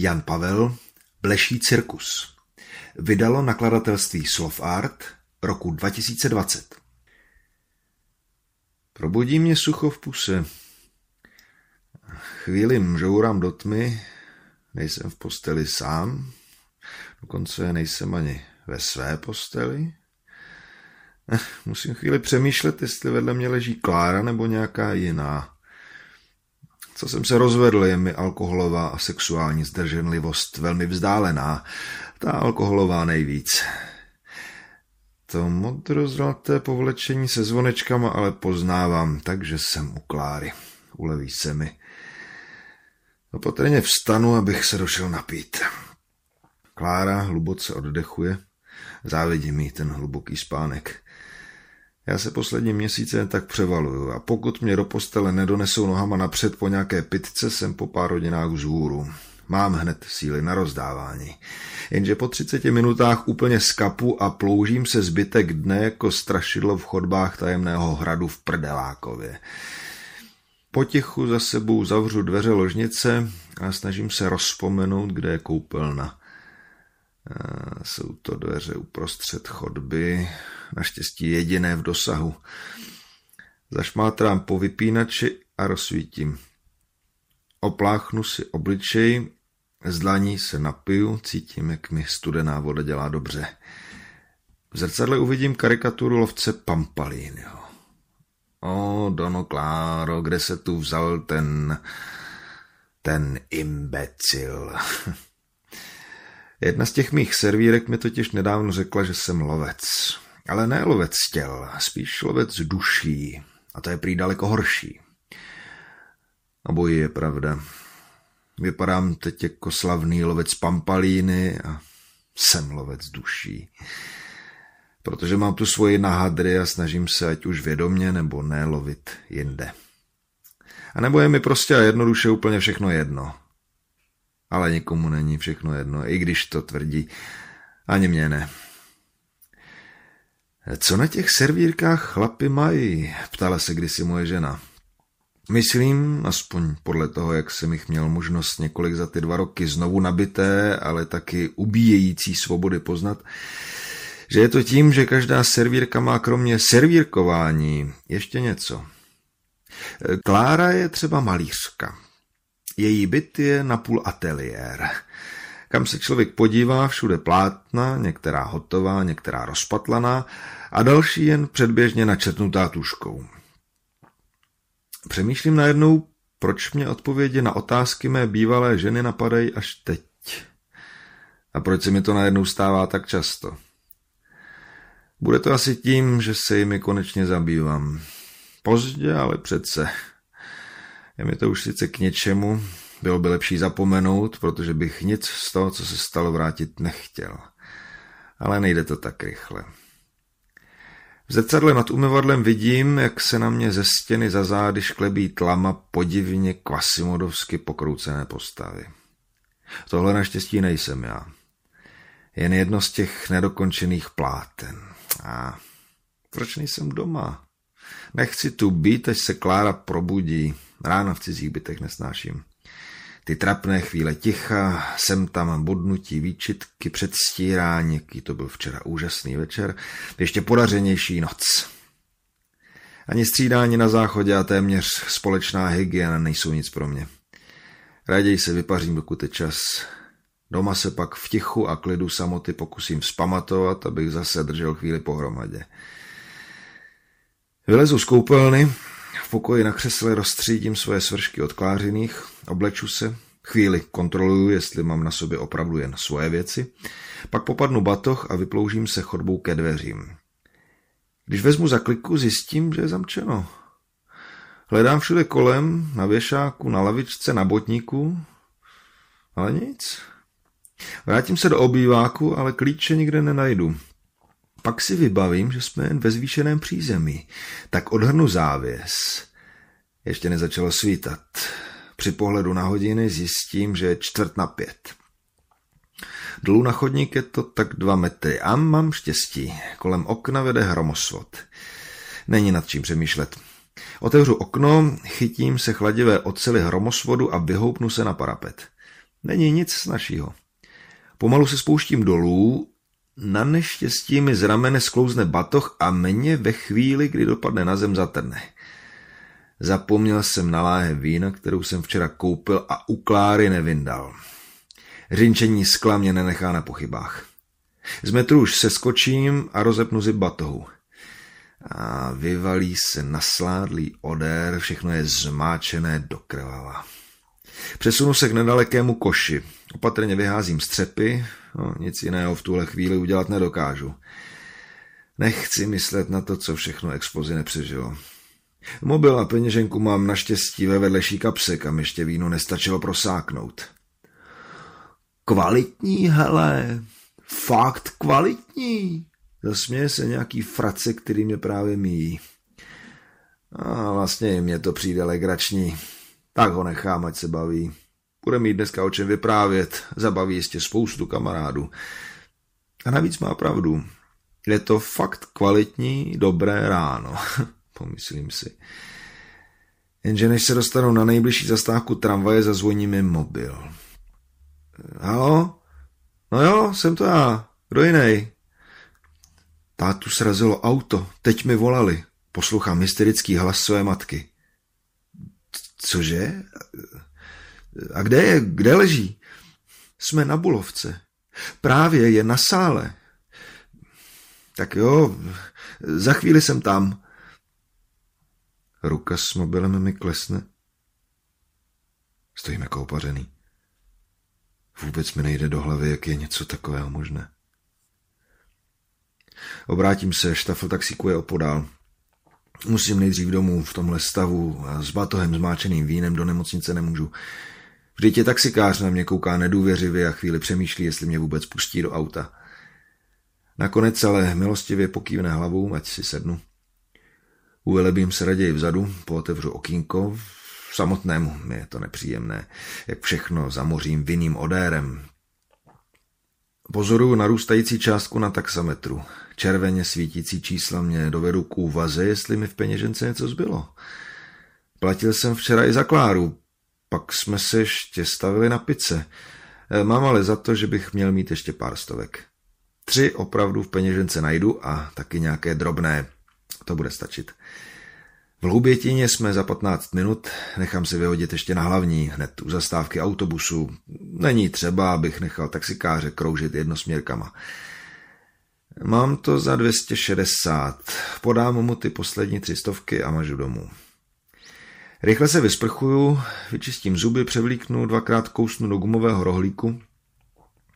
Jan Pavel, Bleší cirkus. Vydalo nakladatelství Slov Art roku 2020. Probudí mě sucho v puse. Chvíli mžourám do tmy, nejsem v posteli sám, dokonce nejsem ani ve své posteli. Musím chvíli přemýšlet, jestli vedle mě leží Klára nebo nějaká jiná. Co jsem se rozvedl, je mi alkoholová a sexuální zdrženlivost velmi vzdálená. Ta alkoholová nejvíc. To modrozlaté povlečení se zvonečkama ale poznávám, takže jsem u Kláry. Uleví se mi. Opatrně vstanu, abych se došel napít. Klára hluboce oddechuje. Závidí mi ten hluboký spánek. Já se poslední měsíce tak převaluju a pokud mě do postele nedonesou nohama napřed po nějaké pitce, jsem po pár hodinách vzhůru. Mám hned síly na rozdávání. Jenže po 30 minutách úplně skapu a ploužím se zbytek dne jako strašidlo v chodbách tajemného hradu v Prdelákově. Potichu za sebou zavřu dveře ložnice a snažím se rozpomenout, kde je koupelna. Jsou to dveře uprostřed chodby, naštěstí jediné v dosahu. Zašmátrám po vypínači a rozsvítím. Opláchnu si obličej, z dlaní se napiju, cítím, jak mi studená voda dělá dobře. V zrcadle uvidím karikaturu lovce Pampalínyho. O, Dono Kláro, kde se tu vzal ten... ten imbecil. Jedna z těch mých servírek mi totiž nedávno řekla, že jsem lovec. Ale ne lovec těl, spíš lovec duší. A to je prý daleko horší. Obojí je pravda. Vypadám teď jako slavný lovec pampalíny a jsem lovec duší. Protože mám tu svoji nahadry a snažím se ať už vědomně nebo ne lovit jinde. A nebo je mi prostě a jednoduše úplně všechno jedno. Ale nikomu není všechno jedno, i když to tvrdí. Ani mě ne. Co na těch servírkách chlapy mají? Ptala se kdysi moje žena. Myslím, aspoň podle toho, jak jsem jich měl možnost několik za ty dva roky znovu nabité, ale taky ubíjející svobody poznat, že je to tím, že každá servírka má kromě servírkování ještě něco. Klára je třeba malířka. Její byt je napůl ateliér. Kam se člověk podívá, všude plátna, některá hotová, některá rozpatlaná a další jen předběžně načetnutá tuškou. Přemýšlím najednou, proč mě odpovědi na otázky mé bývalé ženy napadají až teď. A proč se mi to najednou stává tak často. Bude to asi tím, že se jimi konečně zabývám. Pozdě, ale přece. Je mi to už sice k něčemu, bylo by lepší zapomenout, protože bych nic z toho, co se stalo, vrátit nechtěl. Ale nejde to tak rychle. V zrcadle nad umyvadlem vidím, jak se na mě ze stěny za zády šklebí tlama podivně kvasimodovsky pokroucené postavy. Tohle naštěstí nejsem já. Jen jedno z těch nedokončených pláten. A proč nejsem doma? Nechci tu být, až se Klára probudí. Ráno v cizích bytech nesnáším. Ty trapné chvíle ticha, sem tam bodnutí výčitky, předstírání, jaký to byl včera úžasný večer, ještě podařenější noc. Ani střídání na záchodě a téměř společná hygiena nejsou nic pro mě. Raději se vypařím, dokud je čas. Doma se pak v tichu a klidu samoty pokusím vzpamatovat, abych zase držel chvíli pohromadě. Vylezu z koupelny, v pokoji na křesle rozstřídím svoje svršky od klářiných, obleču se, chvíli kontroluju, jestli mám na sobě opravdu jen svoje věci, pak popadnu batoh a vyploužím se chodbou ke dveřím. Když vezmu za kliku, zjistím, že je zamčeno. Hledám všude kolem, na věšáku, na lavičce, na botníku, ale nic. Vrátím se do obýváku, ale klíče nikde nenajdu. Pak si vybavím, že jsme jen ve zvýšeném přízemí. Tak odhrnu závěs. Ještě nezačalo svítat. Při pohledu na hodiny zjistím, že je čtvrt na pět. Dolů na chodník je to tak dva metry a mám štěstí. Kolem okna vede hromosvod. Není nad čím přemýšlet. Otevřu okno, chytím se chladivé ocely hromosvodu a vyhoupnu se na parapet. Není nic snažšího. Pomalu se spouštím dolů, na neštěstí mi z ramene sklouzne batoh a mě ve chvíli, kdy dopadne na zem, zatrne. Zapomněl jsem na láhe vína, kterou jsem včera koupil a u Kláry nevyndal. Řinčení skla mě nenechá na pochybách. Z metru už se skočím a rozepnu zip batohu. A vyvalí se nasládlý odér, všechno je zmáčené do krvava. Přesunu se k nedalekému koši. Opatrně vyházím střepy, no, nic jiného v tuhle chvíli udělat nedokážu. Nechci myslet na to, co všechno explozi nepřežilo. Mobil a peněženku mám naštěstí ve vedlejší kapse, kam ještě víno nestačilo prosáknout. Kvalitní, hele, fakt kvalitní. Zasměje se nějaký frace, který mě právě míjí. A vlastně mě to přijde legrační. Tak ho nechám, ať se baví. Bude mít dneska o čem vyprávět, zabaví jistě spoustu kamarádů. A navíc má pravdu. Je to fakt kvalitní, dobré ráno, pomyslím si. Jenže než se dostanu na nejbližší zastávku tramvaje, zazvoní mi mobil. Halo? No jo, jsem to já. Kdo jiný? Tátu srazilo auto, teď mi volali. Poslouchám hysterický hlas své matky. Cože? A kde je? Kde leží? Jsme na Bulovce. Právě je na sále. Tak jo, za chvíli jsem tam. Ruka s mobilem mi klesne. Stojíme koupařený. Vůbec mi nejde do hlavy, jak je něco takového možné. Obrátím se, štafl taxíku je opodál. Musím nejdřív domů v tomhle stavu a s batohem zmáčeným vínem do nemocnice nemůžu. Vždyť je taxikář na mě kouká nedůvěřivě a chvíli přemýšlí, jestli mě vůbec pustí do auta. Nakonec ale milostivě pokývne hlavou, ať si sednu. Uvelebím se raději vzadu, pootevřu okýnko. Samotnému je to nepříjemné, jak všechno zamořím vinným odérem. Pozoruju narůstající částku na taxametru. Červeně svítící čísla mě dovedou k úvaze, jestli mi v peněžence něco zbylo. Platil jsem včera i za Kláru, pak jsme se ještě stavili na pice. E, mám ale za to, že bych měl mít ještě pár stovek. Tři opravdu v peněžence najdu a taky nějaké drobné. To bude stačit. V Hloubětině jsme za 15 minut, nechám si vyhodit ještě na hlavní, hned u zastávky autobusu. Není třeba, abych nechal taxikáře kroužit jednosměrkama. Mám to za 260. Podám mu ty poslední tři stovky a mažu domů. Rychle se vysprchuju, vyčistím zuby, převlíknu, dvakrát kousnu do gumového rohlíku.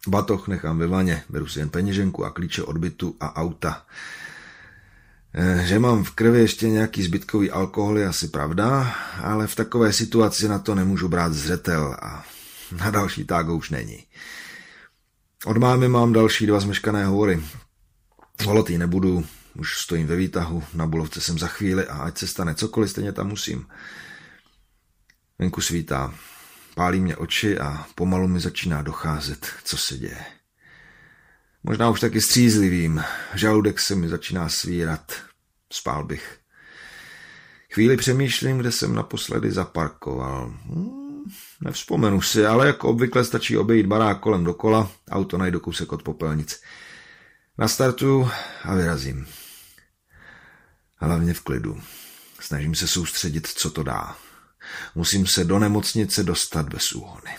Batoh nechám ve vaně, beru si jen peněženku a klíče od bytu a auta. Eh, že mám v krvi ještě nějaký zbytkový alkohol je asi pravda, ale v takové situaci na to nemůžu brát zřetel a na další tágo už není. Od mámy mám další dva zmeškané hovory. Holotý nebudu, už stojím ve výtahu, na bulovce jsem za chvíli a ať se stane cokoliv, stejně tam musím. Venku svítá, pálí mě oči a pomalu mi začíná docházet, co se děje. Možná už taky střízlivým, žaludek se mi začíná svírat, spál bych. Chvíli přemýšlím, kde jsem naposledy zaparkoval. Hmm, nevzpomenu si, ale jako obvykle stačí obejít barák kolem dokola, auto najdu kousek od popelnic. Nastartuju a vyrazím. Hlavně v klidu. Snažím se soustředit, co to dá. Musím se do nemocnice dostat bez úhony.